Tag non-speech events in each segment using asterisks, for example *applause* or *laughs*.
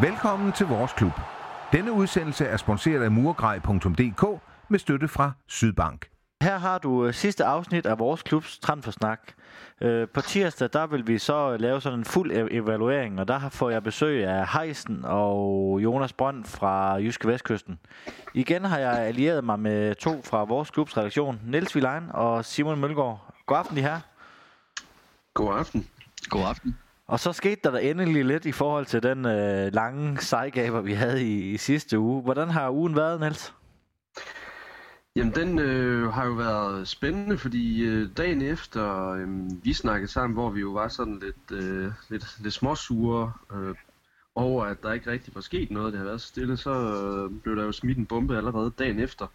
Velkommen til vores klub. Denne udsendelse er sponsoreret af murgrej.dk med støtte fra Sydbank. Her har du øh, sidste afsnit af vores klubs transfersnak. Øh, på tirsdag, der vil vi så lave sådan en fuld evaluering, og der får jeg besøg af Heisen og Jonas Brønd fra Jyske Vestkysten. Igen har jeg allieret mig med to fra vores klubs redaktion, Niels Vilein og Simon Mølgaard. God aften, de her. God aften. God aften. Og så skete der da endelig lidt i forhold til den øh, lange sejgaber, vi havde i, i sidste uge. Hvordan har ugen været, Niels? Jamen, den øh, har jo været spændende, fordi øh, dagen efter øh, vi snakkede sammen, hvor vi jo var sådan lidt, øh, lidt, lidt småsure øh, over, at der ikke rigtig var sket noget, det har været så stille, så øh, blev der jo smidt en bombe allerede dagen efter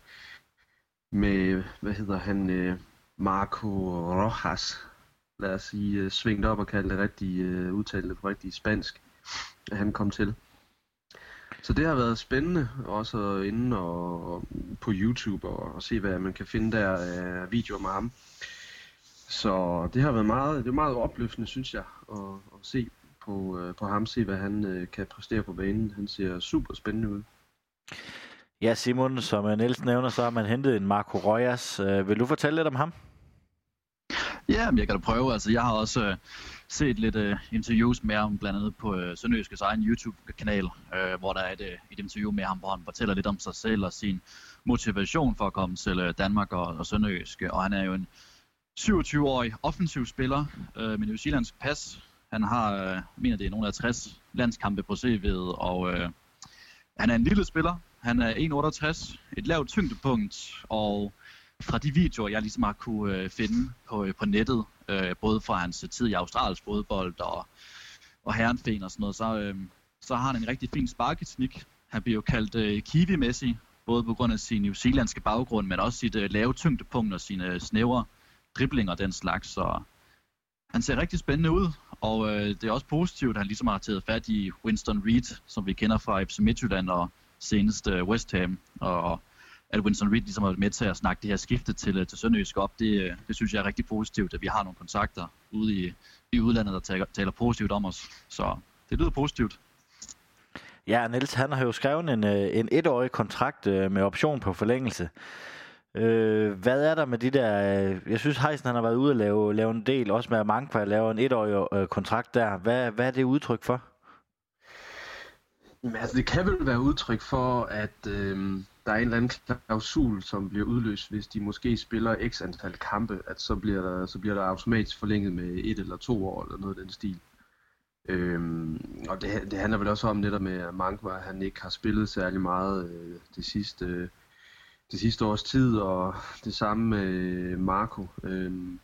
med, hvad hedder han, øh, Marco Rojas, lad os sige, øh, svinget op og kalde det rigtig, øh, udtale det på rigtig spansk, at han kom til. Så det har været spændende, også inde og, og på YouTube og, og se, hvad man kan finde der af videoer med ham. Så det har været meget, det er meget opløftende, synes jeg, at, at se på, øh, på ham, se hvad han øh, kan præstere på banen. Han ser super spændende ud. Ja, Simon, som Niels nævner, så har man hentet en Marco Rojas. Øh, vil du fortælle lidt om ham? Ja, men jeg kan da prøve. Altså, jeg har også øh, set lidt øh, interviews med ham, blandt andet på øh, Sønderjyskes egen YouTube-kanal, øh, hvor der er et, øh, et interview med ham, hvor han fortæller lidt om sig selv og sin motivation for at komme til øh, Danmark og, og Sønderjysk. Og han er jo en 27-årig offensiv spiller øh, med New Zealands pas. Han har, øh, mener det er nogle af 60 landskampe på CV'et, og øh, han er en lille spiller. Han er 1,68, et lavt tyngdepunkt, og fra de videoer, jeg ligesom har kunne øh, finde på, øh, på nettet, øh, både fra hans tid i australsk fodbold og, og herrenfen og sådan noget, så, øh, så har han en rigtig fin sparketeknik. Han bliver jo kaldt øh, Kiwi-Messi, både på grund af sin new zealandske baggrund, men også sit øh, lave tyngdepunkt og sine øh, snævre driblinger og den slags. Så han ser rigtig spændende ud, og øh, det er også positivt, at han ligesom har taget fat i Winston Reed, som vi kender fra FC Midtjylland og senest øh, West Ham, og at Winston Reed ligesom har været med til at snakke det her skifte til, øh, til Sønderjysk op, det, øh, det synes jeg er rigtig positivt, at vi har nogle kontakter ude i, i udlandet, der taler, taler positivt om os. Så det lyder positivt. Ja, Niels han har jo skrevet en, øh, en etårig kontrakt med option på forlængelse. Øh, hvad er der med de der... Jeg synes, Heisen han har været ude og lave, lave en del, også med Mankva laver en etårig øh, kontrakt der. Hvad, hvad er det udtryk for? Men altså, det kan vel være udtryk for, at øh, der er en eller anden klausul, som bliver udløst, hvis de måske spiller x antal kampe, at så bliver der, så bliver der automatisk forlænget med et eller to år, eller noget af den stil. Øhm, og det, det handler vel også om netop med, at Mankva, han ikke har spillet særlig meget øh, det sidste øh, det sidste års tid, og det samme med øh, Marco. Øhm,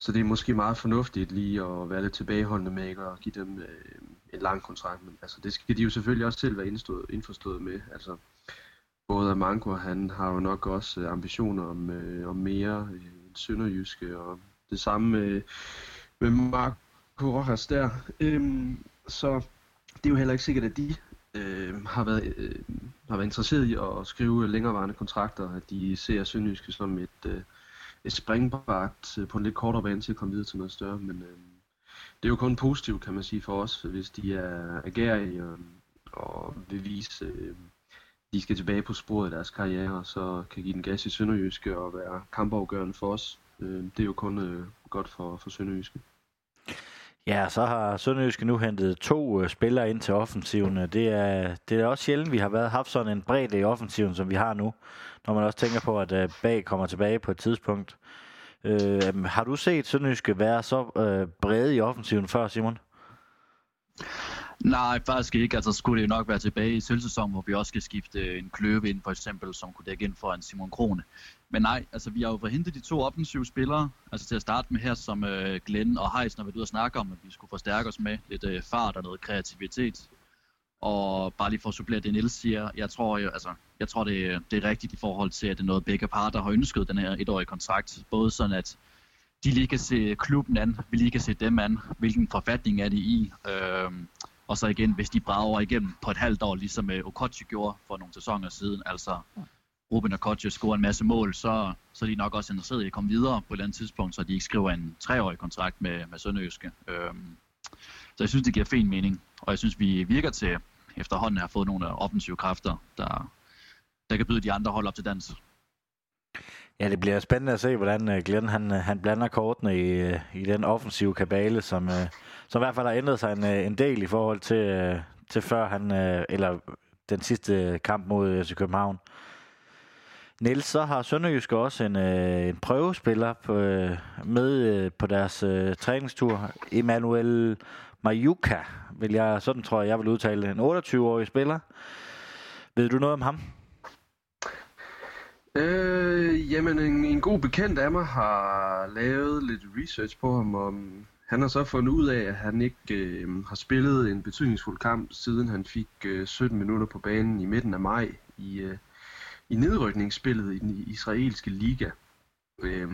så det er måske meget fornuftigt lige at være lidt tilbageholdende med ikke at give dem øh, en lang kontrakt. Men altså, det skal de jo selvfølgelig også selv være indstået, indforstået med. Altså, både Amanko, han har jo nok også øh, ambitioner om, øh, om mere øh, sønderjyske, og det samme med, med Marco Rojas der. Øhm, så det er jo heller ikke sikkert, at de øh, har, været, øh, har været interesseret i at skrive længerevarende kontrakter, at de ser Sønderjyske som et, øh, et springbræt øh, på en lidt kortere bane til at komme videre til noget større, men øh, det er jo kun positivt, kan man sige, for os, hvis de er agerige og, øh, og vil vise, øh, de skal tilbage på sporet i deres karriere, og så kan give den gas i Sønderjyske og være kampafgørende for os. Øh, det er jo kun øh, godt for, for Sønderjyske. Ja, så har Sønderjyske nu hentet to øh, spillere ind til offensiven. Det er, det er også sjældent, vi har været, haft sådan en bredde i offensiven, som vi har nu. Når man også tænker på, at øh, Bag kommer tilbage på et tidspunkt. Øh, har du set Sønderjyske være så øh, brede i offensiven før, Simon? Nej, faktisk ikke. Altså skulle det jo nok være tilbage i sølvsæsonen, hvor vi også skal skifte en kløve ind, for eksempel, som kunne dække ind for en Simon Krone. Men nej, altså vi har jo forhentet de to offensive spillere, altså til at starte med her, som øh, Glenn og Heis, når vi er ude og snakke om, at vi skulle forstærke os med lidt øh, fart og noget kreativitet. Og bare lige for at supplere det, Niels siger, jeg tror, jeg, altså, jeg tror det, det er rigtigt i forhold til, at det er noget, begge parter har ønsket, den her etårige kontrakt. Både sådan, at de lige kan se klubben an, vi lige kan se dem an, hvilken forfatning er de i. Øh, og så igen, hvis de brager igennem på et halvt år, ligesom øh, uh, Okochi gjorde for nogle sæsoner siden, altså Ruben Okochi scorer en masse mål, så, så er de nok også interesseret i at komme videre på et eller andet tidspunkt, så de ikke skriver en treårig kontrakt med, med Sønderjyske. Øhm, Så jeg synes, det giver fin mening, og jeg synes, vi virker til efterhånden at have fået nogle offensive kræfter, der, der kan byde de andre hold op til dans. Ja, det bliver spændende at se, hvordan øh, Glenn han, øh, han blander kortene i, øh, i den offensive kabale, som, som i hvert fald har ændret sig en, en del i forhold til, til før han, eller den sidste kamp mod FC København. Niels, så har Sønderjysk også en, en prøvespiller på, med på deres træningstur. Emanuel Majuka, vil jeg, sådan tror jeg, jeg vil udtale En 28-årig spiller. Ved du noget om ham? Øh, jamen, en, en god bekendt af mig har lavet lidt research på ham, og han har så fundet ud af, at han ikke øh, har spillet en betydningsfuld kamp, siden han fik øh, 17 minutter på banen i midten af maj i, øh, i nedrykningsspillet i den israelske liga. Øh,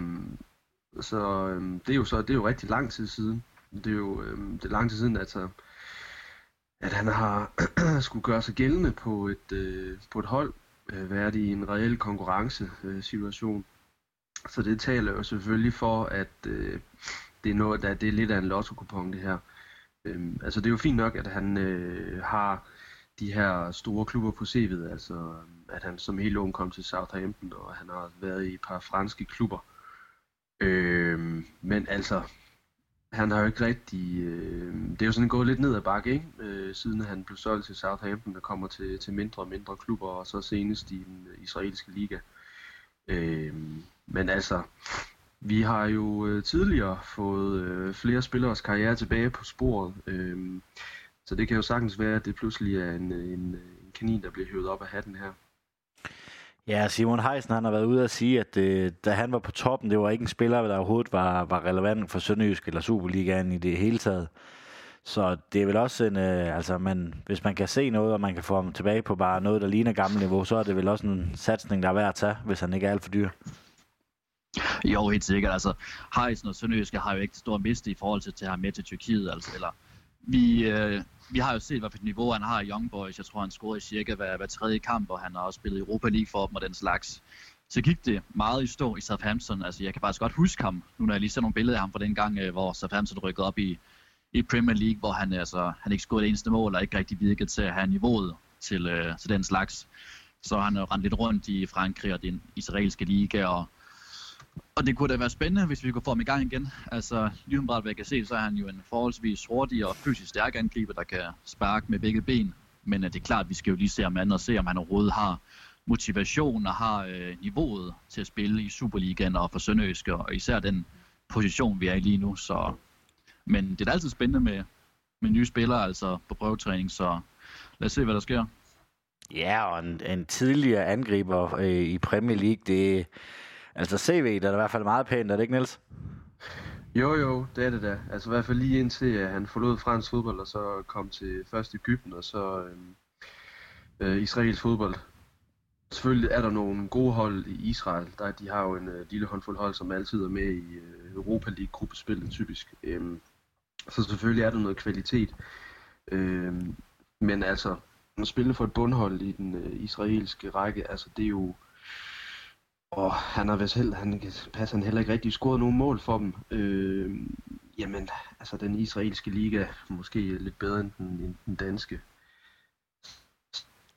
så øh, det er jo så det er jo rigtig lang tid siden. Det er jo øh, det er lang tid siden, at, at han har *clears throat* skulle gøre sig gældende på et, øh, på et hold, øh, været i en reel konkurrencesituation. Så det taler jo selvfølgelig for, at øh, det er noget, der det er lidt af en lotto det her. Øhm, altså det er jo fint nok, at han øh, har de her store klubber på CV'et, altså at han som helt ung kom til Southampton, og han har været i et par franske klubber. Øhm, men altså, han har jo ikke rigtig... Øh, det er jo sådan gået lidt ned ad bakke, ikke? Øh, siden han blev solgt til Southampton, der kommer til, til mindre og mindre klubber, og så senest i den israelske liga. Øh, men altså, vi har jo øh, tidligere fået øh, flere spillers karriere tilbage på sporet, øh, så det kan jo sagtens være, at det pludselig er en, en, en kanin, der bliver høvet op af hatten her. Ja, Simon Heisen han har været ude at sige, at øh, da han var på toppen, det var ikke en spiller, der overhovedet var, var relevant for Sønderjysk eller Superligaen i det hele taget. Så det er vel også en, øh, altså man, hvis man kan se noget, og man kan få ham tilbage på bare noget, der ligner gammel niveau, så er det vel også en satsning, der er værd at tage, hvis han ikke er alt for dyr. Jo, helt sikkert. Altså, Heisen og Sønderjyske har jo ikke stor miste i forhold til at have med til Tyrkiet. Altså, eller, vi, øh, vi har jo set, hvad for et niveau han har i Young Boys. Jeg tror, han scorede i cirka hver, hver tredje kamp, og han har også spillet Europa League for dem og den slags. Så gik det meget i stå i Southampton. Altså, jeg kan faktisk godt huske ham, nu når jeg lige ser nogle billeder af ham fra den gang, øh, hvor Southampton rykkede op i, i Premier League, hvor han, altså, han ikke scorede det eneste mål, og ikke rigtig virkede til at have niveauet til, øh, til den slags. Så han øh, har rendt lidt rundt i Frankrig og den israelske liga, og og det kunne da være spændende, hvis vi kunne få ham i gang igen. Altså, lynbræt, hvad jeg kan se, så er han jo en forholdsvis hurtig og fysisk stærk angriber, der kan sparke med begge ben. Men øh, det er klart, at vi skal jo lige se om andet og se, om han overhovedet har motivation og har øh, niveauet til at spille i Superligaen og for Sønderøske, og især den position, vi er i lige nu. Så... Men det er altid spændende med, med nye spillere, altså på prøvetræning, så lad os se, hvad der sker. Ja, og en, en tidligere angriber øh, i Premier League, det, Altså CV, der er i hvert fald meget pænt, er det ikke, Niels? Jo, jo, det er det da. Altså i hvert fald lige indtil at han forlod fransk fodbold, og så kom til først Ægypten, og så øh, øh, israelsk fodbold. Selvfølgelig er der nogle gode hold i Israel. Der, de har jo en øh, lille håndfuld hold, som altid er med i øh, Europa League-gruppespillet typisk. Øh, så selvfølgelig er der noget kvalitet. Øh, men altså, at spille for et bundhold i den øh, israelske række, altså det er jo og han har vist heller, han passer han heller ikke rigtig scoret nogen mål for dem. Øh, jamen, altså den israelske liga måske lidt bedre end den, end den danske.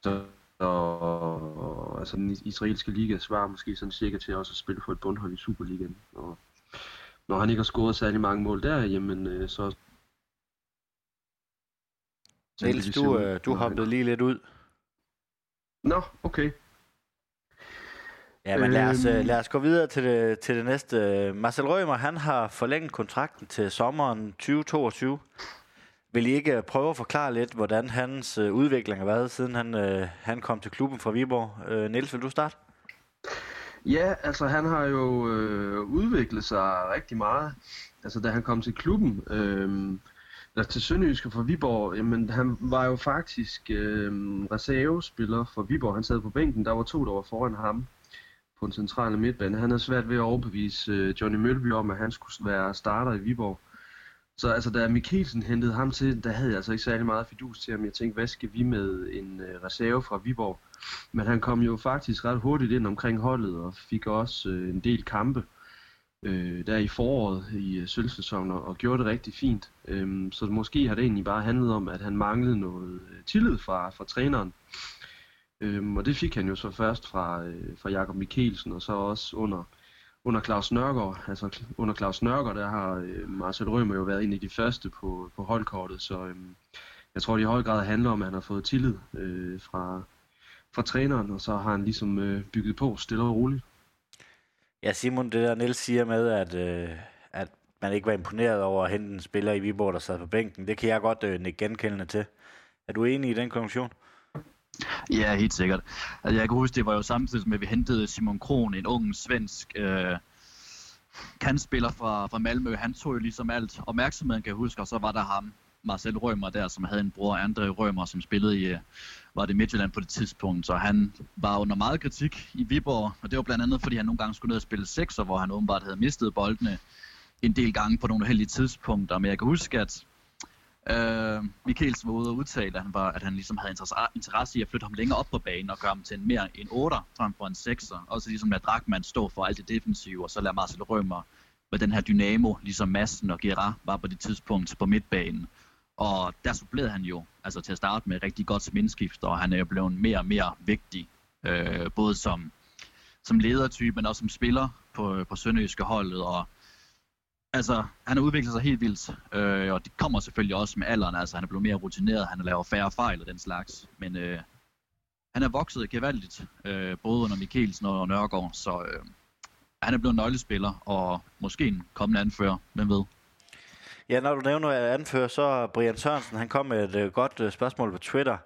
Så og, altså den israelske liga svarer måske sådan cirka til også at spille for et bundhold i Superligaen. Og når han ikke har scoret særlig mange mål der, jamen øh, så... Niels, du, øh, du hoppede lige lidt ud. Nå, okay. Ja, men lad os, øhm. lad os gå videre til det, til det næste. Marcel Rømer, han har forlænget kontrakten til sommeren 2022. Vil I ikke prøve at forklare lidt, hvordan hans øh, udvikling har været, siden han, øh, han kom til klubben fra Viborg? Øh, Niels, vil du starte? Ja, altså han har jo øh, udviklet sig rigtig meget. Altså da han kom til klubben, øh, eller til Sønderjyske fra Viborg, jamen han var jo faktisk øh, reservespiller for Viborg. Han sad på bænken, der var to, der var foran ham på den centrale midtbane. Han havde svært ved at overbevise øh, Johnny Mølby om, at han skulle være starter i Viborg. Så altså, da Mikkelsen hentede ham til, der havde jeg altså ikke særlig meget fidus til ham. Jeg tænkte, hvad skal vi med en øh, reserve fra Viborg? Men han kom jo faktisk ret hurtigt ind omkring holdet og fik også øh, en del kampe. øh, der i foråret i øh, sølvsæsonen og, og gjorde det rigtig fint. Øhm, så måske har det egentlig bare handlet om, at han manglede noget øh, tillid fra, fra træneren. Øhm, og det fik han jo så først fra, øh, fra Jakob Mikkelsen, og så også under, under Claus Nørgaard. Altså under Claus Nørgaard, der har øh, Marcel Rømer jo været en af de første på, på holdkortet, så øh, jeg tror, det i høj grad handler om, at han har fået tillid øh, fra, fra træneren, og så har han ligesom øh, bygget på stille og roligt. Ja, Simon, det der Niels siger med, at, øh, at man ikke var imponeret over at hente en spiller i Viborg, der sad på bænken, det kan jeg godt øh, nikke genkendende til. Er du enig i den konklusion? Ja, helt sikkert. Altså, jeg kan huske, det var jo samtidig med, at vi hentede Simon Kron, en ung svensk øh, kandspiller fra, fra Malmø. Han tog jo ligesom alt opmærksomheden, kan jeg huske, og så var der ham, Marcel Rømer der, som havde en bror, André Rømer, som spillede i, var det Midtjylland på det tidspunkt, så han var under meget kritik i Viborg, og det var blandt andet, fordi han nogle gange skulle ned og spille sekser, hvor han åbenbart havde mistet boldene en del gange på nogle heldige tidspunkter, men jeg kan huske, at øh, Mikkelsen var ude og udtale, at han, var, at han ligesom havde interesse i at flytte ham længere op på banen og gøre ham til en mere en 8'er frem for en 6'er. Også ligesom at Drakman stå for alt det defensive, og så lade Marcel Rømer med den her dynamo, ligesom Massen og Gerard var på det tidspunkt på midtbanen. Og der supplerede han jo, altså til at starte med, rigtig godt som indskift, og han er jo blevet mere og mere vigtig, øh, både som, som ledertype, men også som spiller på, på Sønderjyske holdet, og altså, han har udviklet sig helt vildt, øh, og det kommer selvfølgelig også med alderen, altså han er blevet mere rutineret, han laver færre fejl og den slags, men øh, han er vokset gevaldigt, øh, både under Mikkelsen og Nørgaard, så øh, han er blevet nøglespiller, og måske en kommende anfører, hvem ved. Ja, når du nævner at anfører, så Brian Sørensen, han kom med et øh, godt øh, spørgsmål på Twitter.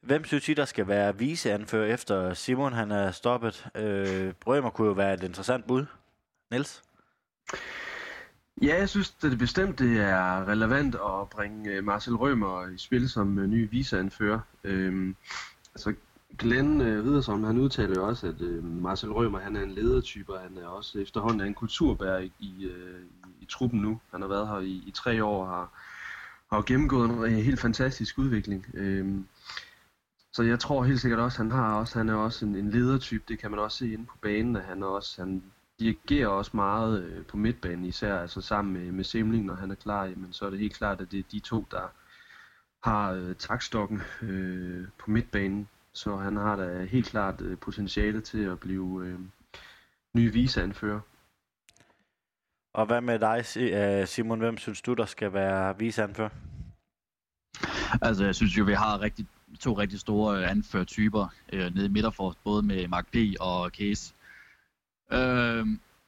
Hvem synes I, der skal være viceanfører efter Simon han er stoppet? Øh, Brømer kunne jo være et interessant bud. Niels? Ja, jeg synes det er bestemt, det er relevant at bringe øh, Marcel Rømer i spil som øh, ny viceanfører. Øhm, altså, Glenn øh, Riddersholm, han udtaler jo også, at øh, Marcel Rømer, han er en ledertype, og han er også efterhånden en kulturbærer i, i, øh, i truppen nu. Han har været her i, i tre år og har, har gennemgået en helt fantastisk udvikling. Øhm, så jeg tror helt sikkert også, han har også, han er også en, en ledertype, det kan man også se inde på banen, at han er også, han dirigerer også meget øh, på midtbanen, især altså sammen med, med Simling, når han er klar, men så er det helt klart, at det er de to, der har øh, takstokken øh, på midtbanen. Så han har da helt klart øh, potentiale til at blive øh, ny viseanfører. Og hvad med dig, Simon? Hvem synes du, der skal være viseanfører? Altså, jeg synes jo, vi har rigtig, to rigtig store anførtyper øh, nede i midterfor, både med Mark P. og Case. Øh,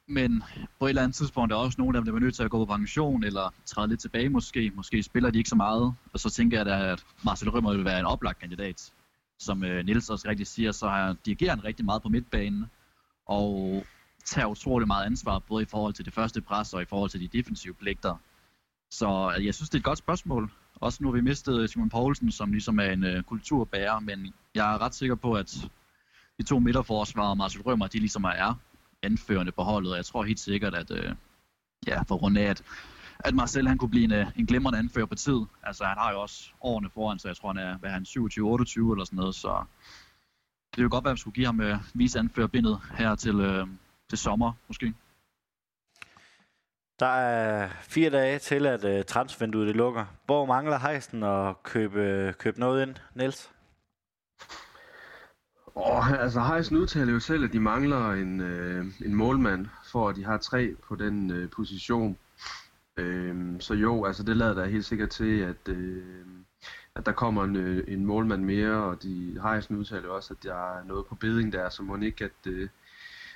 men på et eller andet tidspunkt er der også nogle der bliver nødt til at gå på pension, eller træde lidt tilbage måske. Måske spiller de ikke så meget. Og så tænker jeg da, at Marcel Rømer vil være en oplagt kandidat som øh, Nils også rigtig siger, så har dirigerer rigtig meget på midtbanen, og tager utrolig meget ansvar, både i forhold til det første pres og i forhold til de defensive pligter. Så øh, jeg synes, det er et godt spørgsmål. Også nu har vi mistet øh, Simon Poulsen, som ligesom er en øh, kulturbærer, men jeg er ret sikker på, at de to midterforsvarer og Marcel Rømer, de ligesom er anførende på holdet, og jeg tror helt sikkert, at øh, ja, for rundt af, at at Marcel han kunne blive en, øh, en glimrende anfører på tid. Altså han har jo også årene foran sig. Jeg tror han er, hvad er han, 27-28 eller sådan noget. Så det kunne godt være, at vi skulle give ham øh, vise anførerbindet her til, øh, til sommer måske. Der er fire dage til, at øh, transfervinduet det lukker. Hvor mangler hejsen at købe, øh, købe noget ind, Niels? Åh, altså Heisen udtaler jo selv, at de mangler en, øh, en målmand, for at de har tre på den øh, position. Øh, så jo, altså det lader da helt sikkert til, at, øh, at der kommer en, øh, en målmand mere, og de Heisen udtaler jo også, at der er noget på beding der, så må ikke, at, øh,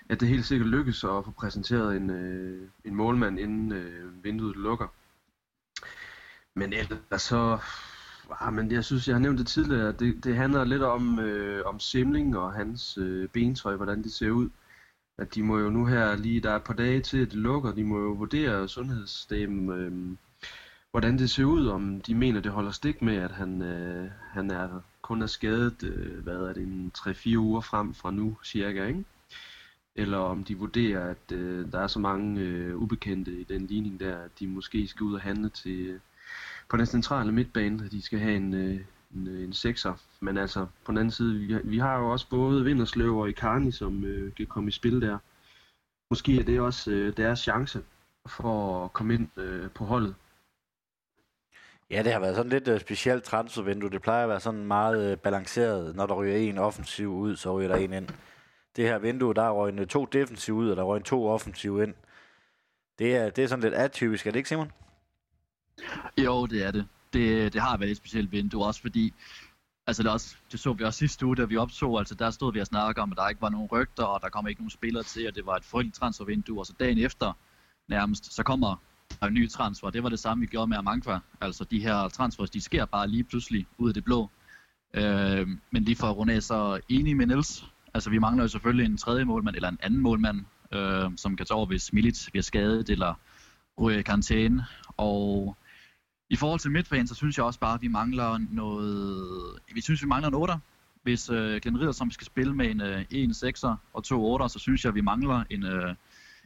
at det helt sikkert lykkes at få præsenteret en, øh, en målmand, inden øh, vinduet lukker. Men ellers så... Ah, men jeg synes, jeg har nævnt det tidligere, det, det handler lidt om, øh, om Simling og hans øh, bentøj, hvordan det ser ud at de må jo nu her lige, der er et par dage til, at det lukker, de må jo vurdere sundhedssystemet, øh, hvordan det ser ud, om de mener, det holder stik med, at han, øh, han er kun er skadet, øh, hvad er det, en 3-4 uger frem fra nu cirka, ikke? Eller om de vurderer, at øh, der er så mange øh, ubekendte i den ligning der, at de måske skal ud og handle til, øh, på den centrale midtbane, at de skal have en, øh, en, øh, en sekser. Men altså, på den anden side, vi, vi har jo også både Vindersløv og Icarni, som øh, kan komme i spil der. måske er det også øh, deres chance for at komme ind øh, på holdet. Ja, det har været sådan lidt uh, specielt transfervindue. Det plejer at være sådan meget uh, balanceret. Når der ryger en offensiv ud, så ryger der en ind. Det her vindue, der røg to defensiv ud, og der røg to offensiv ind. Det er, det er sådan lidt atypisk, er det ikke, Simon? Jo, det er det. Det, det har været et specielt vindue, også fordi Altså det, også, det så vi også sidste uge, da vi optog, altså der stod vi og snakkede om, at der ikke var nogen rygter, og der kom ikke nogen spillere til, og det var et frygteligt transfervindue, og så dagen efter nærmest, så kommer der en ny transfer. Det var det samme, vi gjorde med Amankwa. Altså de her transfers, de sker bare lige pludselig ud af det blå. Øh, men lige for at runde af, så enig med Niels. Altså vi mangler jo selvfølgelig en tredje målmand, eller en anden målmand, øh, som kan tage over, hvis Milic bliver skadet, eller ryger i karantæne. Og i forhold til midtbanen, så synes jeg også bare, at vi mangler noget... Vi synes, vi mangler en 8. Hvis øh, Glenn Ridder, som skal spille med en, øh, en 6'er og to 8, så synes jeg, at vi mangler en, øh,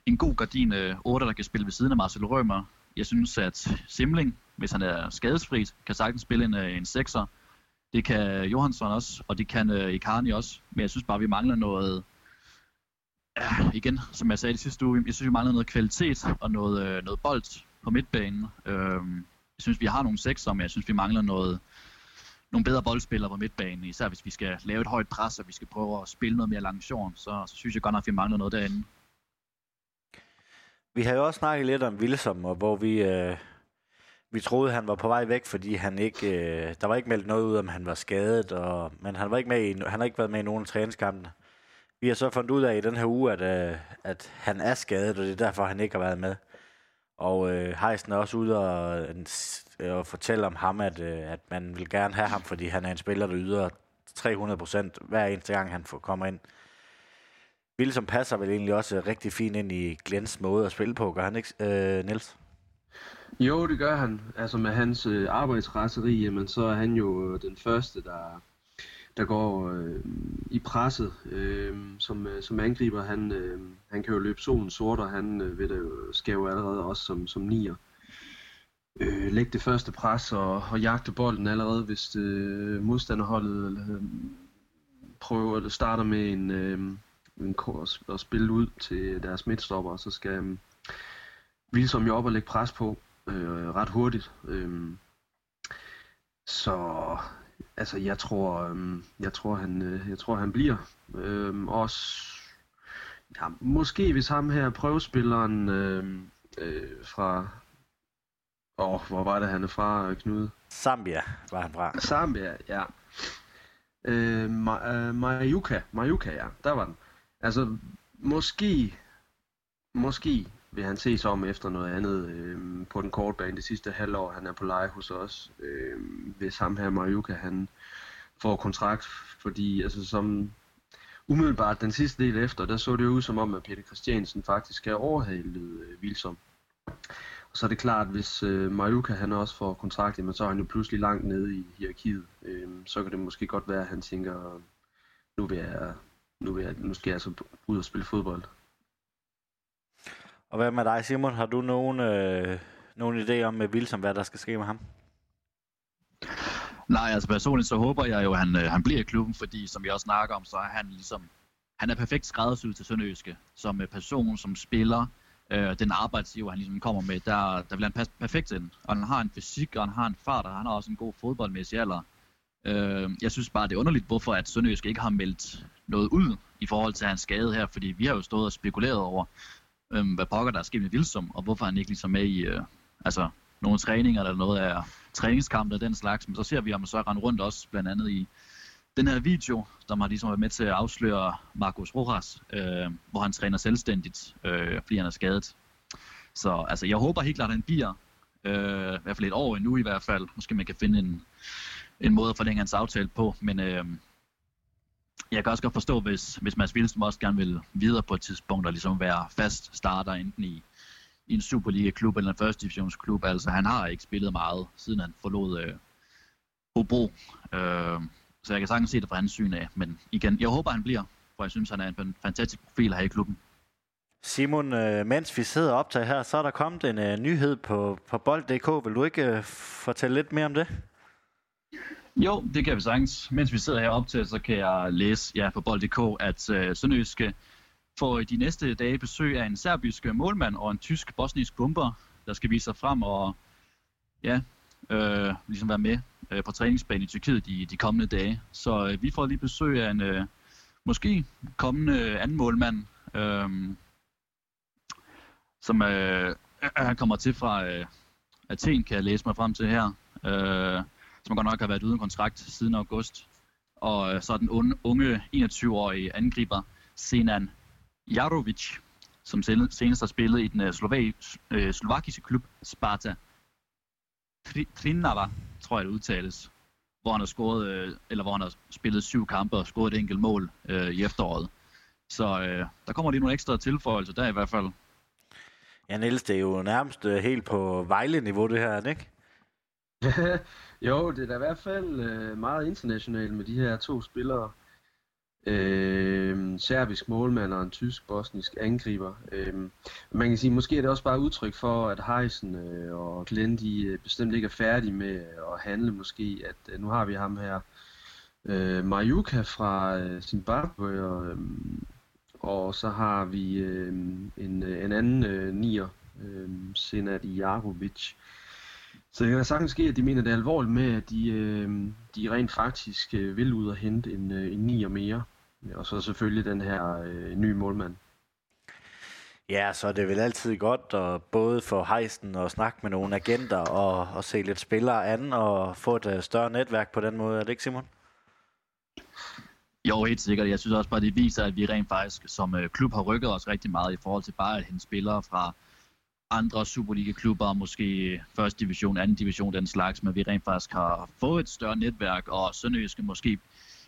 en god gardin øh, 8'er, der kan spille ved siden af Marcel Rømer. Jeg synes, at Simling, hvis han er skadesfri, kan sagtens spille en, øh, en 6'er. Det kan Johansson også, og det kan øh, Icarni også. Men jeg synes bare, at vi mangler noget... Ja, igen, som jeg sagde i sidste uge, jeg synes, vi mangler noget kvalitet og noget, øh, noget bold på midtbanen. Øh, synes, vi har nogle sekser, men jeg synes, vi mangler noget, nogle bedre boldspillere på midtbanen. Især hvis vi skal lave et højt pres, og vi skal prøve at spille noget mere langt så, så synes jeg godt nok, at vi mangler noget derinde. Vi har jo også snakket lidt om Wilson, og hvor vi, øh, vi troede, han var på vej væk, fordi han ikke, øh, der var ikke meldt noget ud, om han var skadet, og, men han, var ikke med i, han har ikke været med i nogen af træningskampene. Vi har så fundet ud af i den her uge, at, øh, at han er skadet, og det er derfor, han ikke har været med. Og øh, Heisen er også ude og, øh, og fortælle om ham, at, øh, at man vil gerne have ham, fordi han er en spiller, der yder 300 procent hver eneste gang, han får, kommer ind. Wilson passer vel egentlig også rigtig fint ind i Glens måde at spille på, gør han ikke, øh, Niels? Jo, det gør han. Altså med hans øh, arbejdsraseri, jamen, så er han jo øh, den første, der, der går øh, i presset øh, som, øh, som angriber. Han, øh, han kan jo løbe solen sort, og han øh, vil det jo, skal jo allerede også som, som nier. Øh, lægge det første pres og, og jagte bolden allerede, hvis øh, modstanderholdet øh, prøver eller starter med en, øh, en kurs og spille ud til deres midtstopper, så skal øh, Wilsom jo op og lægge pres på øh, ret hurtigt. Øh, så altså jeg tror, øhm, jeg tror han, øh, jeg tror han bliver. Øhm, også, ja, måske hvis ham her prøvespilleren øh, øh, fra, åh, oh, hvor var det han er fra, Knud? Zambia var han fra. Zambia, ja. Øh, Ma- øh, Mayuka, ja, der var den. Altså, måske, måske vil han se sig om efter noget andet øh, på den korte bane det sidste halvår, han er på leje hos os. Øh, hvis ham her, Mariuka, han får kontrakt, fordi altså som umiddelbart den sidste del efter, der så det ud som om, at Peter Christiansen faktisk er overhalet øh, Wilsom. Og så er det klart, at hvis øh, Mariuka han også får kontrakt, jamen, så er han jo pludselig langt nede i hierarkiet. Øh, så kan det måske godt være, at han tænker, nu, vil jeg, nu, vil jeg, nu skal jeg altså ud og spille fodbold. Og hvad med dig, Simon? Har du nogen, øh, nogen idé om med Wilson, hvad der skal ske med ham? Nej, altså personligt så håber jeg jo, at han, øh, han bliver i klubben, fordi som vi også snakker om, så er han ligesom, han er perfekt skræddersyet til Sønderjyske, som øh, person, som spiller, øh, den arbejdsgiver, han ligesom kommer med, der, der vil han passe perfekt ind. Og han har en fysik, og han har en fart, og han har også en god fodboldmæssig alder. Øh, jeg synes bare, det er underligt, hvorfor at Sønderøske ikke har meldt noget ud i forhold til hans skade her, fordi vi har jo stået og spekuleret over, øhm, hvad pokker der er sket med Vilsum, og hvorfor han ikke ligesom med i øh, altså, nogle træninger eller noget af træningskampe og den slags. Men så ser vi ham så rende rundt også, blandt andet i den her video, som har ligesom været med til at afsløre Marcos Rojas, øh, hvor han træner selvstændigt, øh, fordi han er skadet. Så altså, jeg håber helt klart, at han bliver, øh, i hvert fald et år endnu i hvert fald. Måske man kan finde en, en måde at forlænge hans aftale på, men øh, jeg kan også godt forstå, hvis, hvis Mads Wilson også gerne vil videre på et tidspunkt og ligesom være fast starter enten i, i en Superliga-klub eller en første divisionsklub. Altså han har ikke spillet meget, siden han forlod øh, Hobro. Øh, så jeg kan sagtens se det fra hans syn af. Men igen, jeg håber, han bliver, for jeg synes, han er en fantastisk profil her i klubben. Simon, øh, mens vi sidder og optager her, så er der kommet en uh, nyhed på, på bold.dk. Vil du ikke uh, fortælle lidt mere om det? Jo, det kan vi sagtens. Mens vi sidder her til, så kan jeg læse ja, på bold.dk, at øh, Sønderjyske får de næste dage besøg af en serbisk målmand og en tysk bosnisk bomber, der skal vise sig frem og ja, øh, ligesom være med øh, på træningsbanen i Tyrkiet de, de kommende dage. Så øh, vi får lige besøg af en øh, måske kommende anden målmand, øh, som øh, *clears throat* han kommer til fra øh, Athen, kan jeg læse mig frem til her, øh, som godt nok har været uden kontrakt siden august. Og øh, så er den unge 21-årige angriber Senan Jarovic, som senest har spillet i den øh, øh, slovakiske klub Sparta. Trinava, tror jeg det udtales, hvor han har scoret, øh, eller hvor han har spillet syv kampe og scoret et enkelt mål øh, i efteråret. Så øh, der kommer lige nogle ekstra tilføjelser der i hvert fald. Ja, Niels, det er jo nærmest øh, helt på Vejle-niveau, det her, ikke? *laughs* jo, det er da i hvert fald øh, meget internationalt med de her to spillere. Øh, serbisk målmand og en tysk-bosnisk angriber. Øh, man kan sige, måske er det også bare udtryk for, at Heisen øh, og Glenn de øh, bestemt ikke er færdige med øh, at handle måske. At øh, nu har vi ham her, øh, Majuka fra øh, Zimbabwe, og, øh, og så har vi øh, en, øh, en anden øh, nier, øh, Senad Jarovic. Så det kan sagtens ske, at de mener det er alvorligt med, at de, øh, de rent faktisk øh, vil ud og hente en, øh, en nier mere. Og så selvfølgelig den her øh, nye målmand. Ja, så er det vel altid godt at både få hejsen og snakke med nogle agenter og, og se lidt spillere an og få et uh, større netværk på den måde. Er det ikke, Simon? Jo, helt sikkert. Jeg synes også bare, det viser, at vi rent faktisk som uh, klub har rykket os rigtig meget i forhold til bare at hente spillere fra andre Superliga-klubber, måske første division, anden division, den slags, men vi rent faktisk har fået et større netværk, og Sønderjyske måske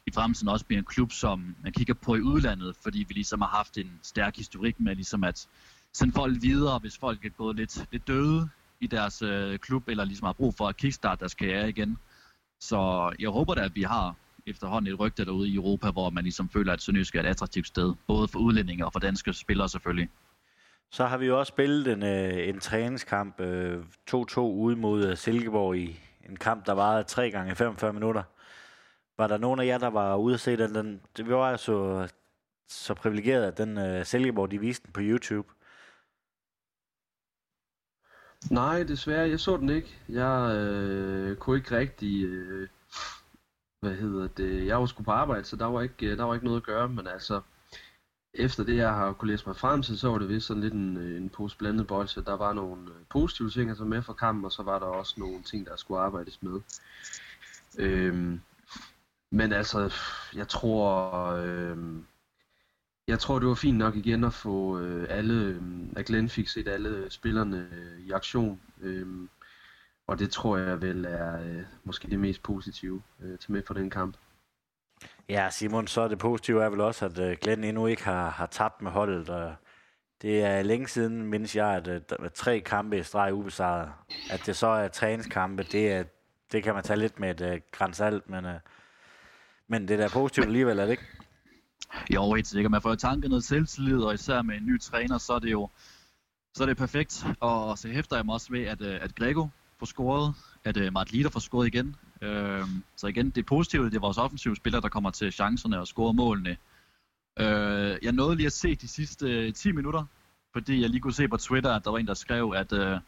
i fremtiden også bliver en klub, som man kigger på i udlandet, fordi vi ligesom har haft en stærk historik med ligesom at sende folk videre, hvis folk er gået lidt, lidt døde i deres øh, klub, eller ligesom har brug for at kickstarte deres karriere igen. Så jeg håber da, at vi har efterhånden et rygte derude i Europa, hvor man ligesom føler, at Sønderjysk er et attraktivt sted, både for udlændinge og for danske spillere selvfølgelig. Så har vi jo også spillet en, øh, en træningskamp øh, 2-2 ude mod øh, Silkeborg i en kamp, der varede 3 gange 45 minutter. Var der nogen af jer, der var ude at se den? den vi var jo så, så privilegeret, at den uh, Silkeborg, de viste den på YouTube. Nej, desværre. Jeg så den ikke. Jeg øh, kunne ikke rigtig... Øh, hvad hedder det? Jeg var sgu på arbejde, så der var ikke, der var ikke noget at gøre. Men altså, efter det, jeg har kunne læse mig frem til, så var det vist sådan lidt en, øh, en pose blandet bolse. der var nogle øh, positive ting altså med fra kampen, og så var der også nogle ting, der skulle arbejdes med. Øhm, men altså, jeg tror, øhm, jeg tror, det var fint nok igen at få øh, alle, øhm, at Glenn fik set alle spillerne øh, i aktion. Øhm, og det tror jeg vel er øh, måske det mest positive øh, til med for den kamp. Ja, Simon, så er det positive er vel også, at øh, Glenn endnu ikke har, har tabt med holdet. Og det er længe siden, mindes jeg, at øh, der var tre kampe i streg ubesejret. At det så er træningskampe, det, er, det kan man tage lidt med et øh, uh, grænsalt, men, uh, men det er da positivt alligevel, er det ikke? Jo, helt sikkert. Man får jo tanket noget selvtillid, og især med en ny træner, så er det jo så er det perfekt. Og så hæfter jeg mig også ved, at, at Grego får scoret, at uh, Mart Lider får scoret igen. Øh, så igen, det positive, det er vores offensive spillere, der kommer til chancerne og scorer målene. Øh, jeg nåede lige at se de sidste øh, 10 minutter, fordi jeg lige kunne se på Twitter, at der var en, der skrev, at, øh,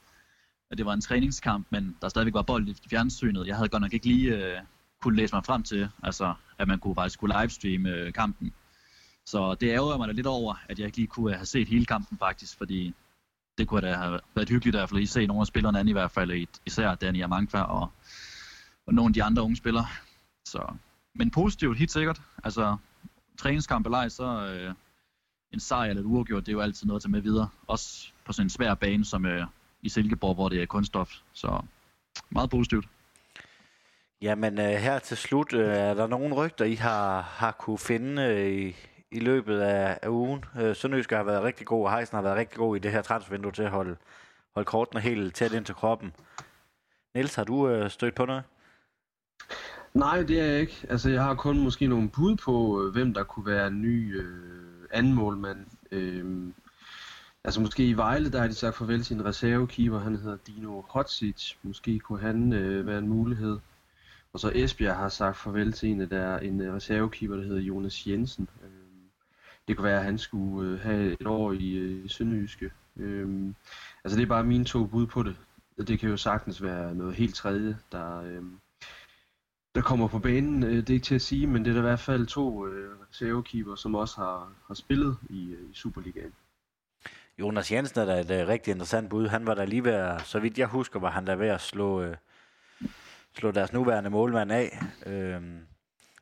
at det var en træningskamp, men der stadigvæk var bold i fjernsynet. Jeg havde godt nok ikke lige øh, kunne læse mig frem til, altså, at man kunne faktisk kunne livestreame øh, kampen. Så det ærger mig da lidt over, at jeg ikke lige kunne øh, have set hele kampen faktisk, fordi det kunne da have været hyggeligt at i hvert fald lige se nogle af spillerne an i hvert fald, især Daniel Amankva og og nogle af de andre unge spillere. Så, men positivt, helt sikkert. Altså, træningskamp eller ej, så øh, en sejr eller et uafgjort, det er jo altid noget at tage med videre. Også på sådan en svær bane som øh, i Silkeborg, hvor det er kunststof. Så meget positivt. Jamen øh, her til slut, øh, er der nogen rygter, I har, har kunne finde øh, i, i løbet af, af ugen? Øh, Sønderjysk har været rigtig god, og Heisen har været rigtig god i det her transfervindue til at holde, holde kortene helt tæt ind til kroppen. Niels, har du øh, stødt på noget? Nej, det er jeg ikke. Altså, jeg har kun måske nogle bud på, øh, hvem der kunne være en ny øh, anden målmand. Øh, altså, måske i Vejle, der har de sagt farvel til en reservekeeper. Han hedder Dino Hotsic. Måske kunne han øh, være en mulighed. Og så Esbjerg har sagt farvel til en, der, en øh, reservekeeper, der hedder Jonas Jensen. Øh, det kunne være, at han skulle øh, have et år i øh, Sønderjyske. Øh, altså det er bare mine to bud på det. Det kan jo sagtens være noget helt tredje, der, øh, der kommer på banen. Øh, det er ikke til at sige, men det er der i hvert fald to øh, reservekeeper, som også har, har spillet i, øh, i Superligaen. Jonas Jensen er da et uh, rigtig interessant bud. Han var der lige ved at, så vidt jeg husker, var han der ved at slå, slå deres nuværende målmand af uh,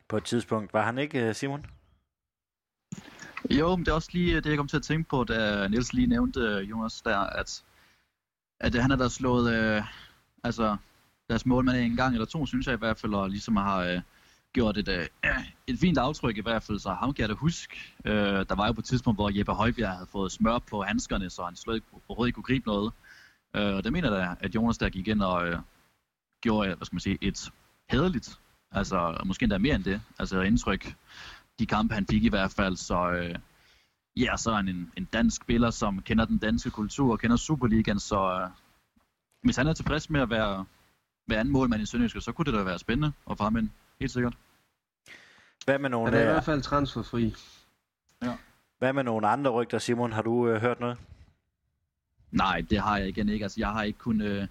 på et tidspunkt. Var han ikke, Simon? Jo, men det er også lige det, jeg kom til at tænke på, da Niels lige nævnte Jonas der, at, at han er der slået, uh, altså deres målmand en gang eller to, synes jeg i hvert fald, og ligesom har øh, gjort et, øh, et fint aftryk i hvert fald, så ham kan jeg da huske. Øh, der var jo på et tidspunkt, hvor Jeppe Højbjerg havde fået smør på handskerne, så han slet ikke, overhovedet ikke kunne gribe noget. Øh, og der mener jeg da, at Jonas der gik ind og øh, gjorde, hvad skal man sige, et hederligt, altså måske endda mere end det, altså indtryk, de kampe han fik i hvert fald, så Øh, ja, så er han en, en dansk spiller, som kender den danske kultur og kender Superligaen, så øh, hvis han er tilfreds med at være, være anden målmand i Sønderjyske, så kunne det da være spændende at ind, helt sikkert. Hvad med nogle, Han er i øh, hvert fald transferfri. hvad med nogle andre rygter, Simon? Har du øh, hørt noget? Nej, det har jeg igen ikke. Altså, jeg har ikke kunnet øh,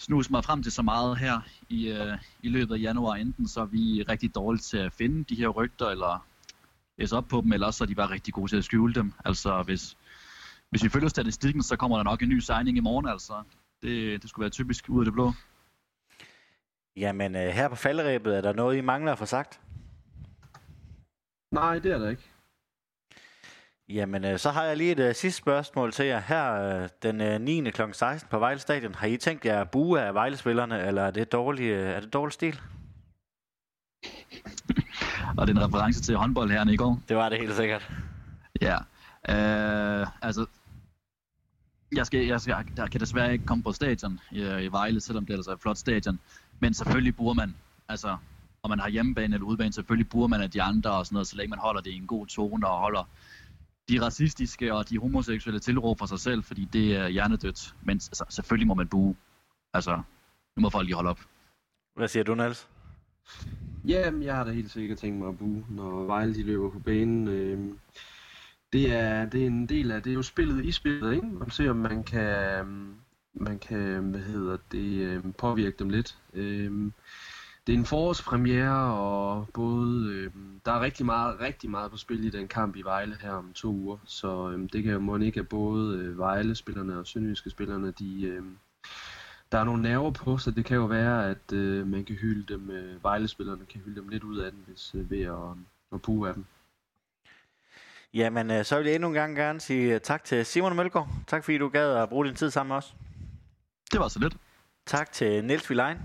snuse mig frem til så meget her i, øh, i løbet af januar. Enten så er vi rigtig dårlige til at finde de her rygter, eller læse op på dem, eller også er de bare rigtig gode til at skjule dem. Altså, hvis, hvis vi følger statistikken, så kommer der nok en ny signing i morgen, altså. Det, det skulle være typisk ud af det blå. Jamen, øh, her på falderæbet, er der noget, I mangler at få sagt? Nej, det er der ikke. Jamen, øh, så har jeg lige et øh, sidste spørgsmål til jer. Her øh, den øh, 9. kl. 16 på Vejle Stadion. Har I tænkt jer at bue af Vejle-spillerne, eller er det dårlig, øh, er det dårlig stil? *laughs* Og det er en reference til håndbold her i går. Det var det helt sikkert. Ja, øh, altså, jeg, skal, jeg, skal, jeg kan desværre ikke komme på stadion i, i Vejle, selvom det er altså et flot stadion. Men selvfølgelig bruger man, altså, om man har hjemmebane eller udebane, selvfølgelig bruger man af de andre og sådan noget, så længe man holder det i en god tone og holder de racistiske og de homoseksuelle tilråb for sig selv, fordi det er hjernedødt. Men altså, selvfølgelig må man bue. Altså, nu må folk lige holde op. Hvad siger du, Niels? Jamen, jeg har da helt sikkert tænkt mig at bue, når Vejle de løber på banen. Øhm, det, er, det er en del af, det er jo spillet i spillet, ikke? Man ser, om man kan, øhm, man kan hvad hedder det, øh, påvirke dem lidt. Øh, det er en forårspremiere, og både, øh, der er rigtig meget, rigtig meget på spil i den kamp i Vejle her om to uger. Så øh, det kan jo må ikke, at både øh, Vejle-spillerne og Sønderjyske spillerne, de, øh, der er nogle nerver på, så det kan jo være, at øh, man kan hylde dem, øh, Vejle-spillerne kan hylde dem lidt ud af den, hvis øh, ved at, at puge af dem. Jamen, øh, så vil jeg endnu en gang gerne sige øh, tak til Simon Mølgaard. Tak fordi du gad at bruge din tid sammen med os. Det var så lidt. Tak til Niels Vilein.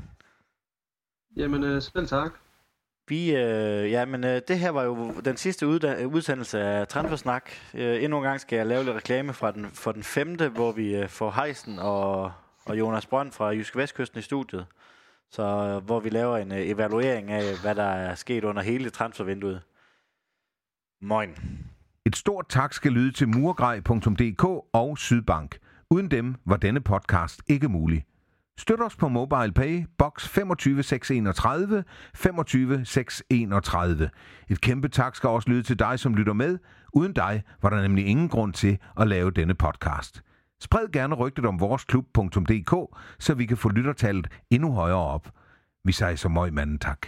Jamen, øh, selv tak. Vi, øh, ja, men øh, det her var jo den sidste udda- udsendelse af Transfersnak. Øh, endnu en gang skal jeg lave lidt reklame fra den, for den femte, hvor vi øh, får Heisen og, og Jonas Brønd fra Jyske Vestkysten i studiet. Så øh, hvor vi laver en øh, evaluering af, hvad der er sket under hele transfervinduet. Moin. Et stort tak skal lyde til murgrej.dk og Sydbank. Uden dem var denne podcast ikke mulig. Støt os på MobilePay, box 25631, 25631. Et kæmpe tak skal også lyde til dig, som lytter med. Uden dig var der nemlig ingen grund til at lave denne podcast. Spred gerne rygtet om voresklub.dk, så vi kan få lyttertallet endnu højere op. Vi siger så møg manden tak.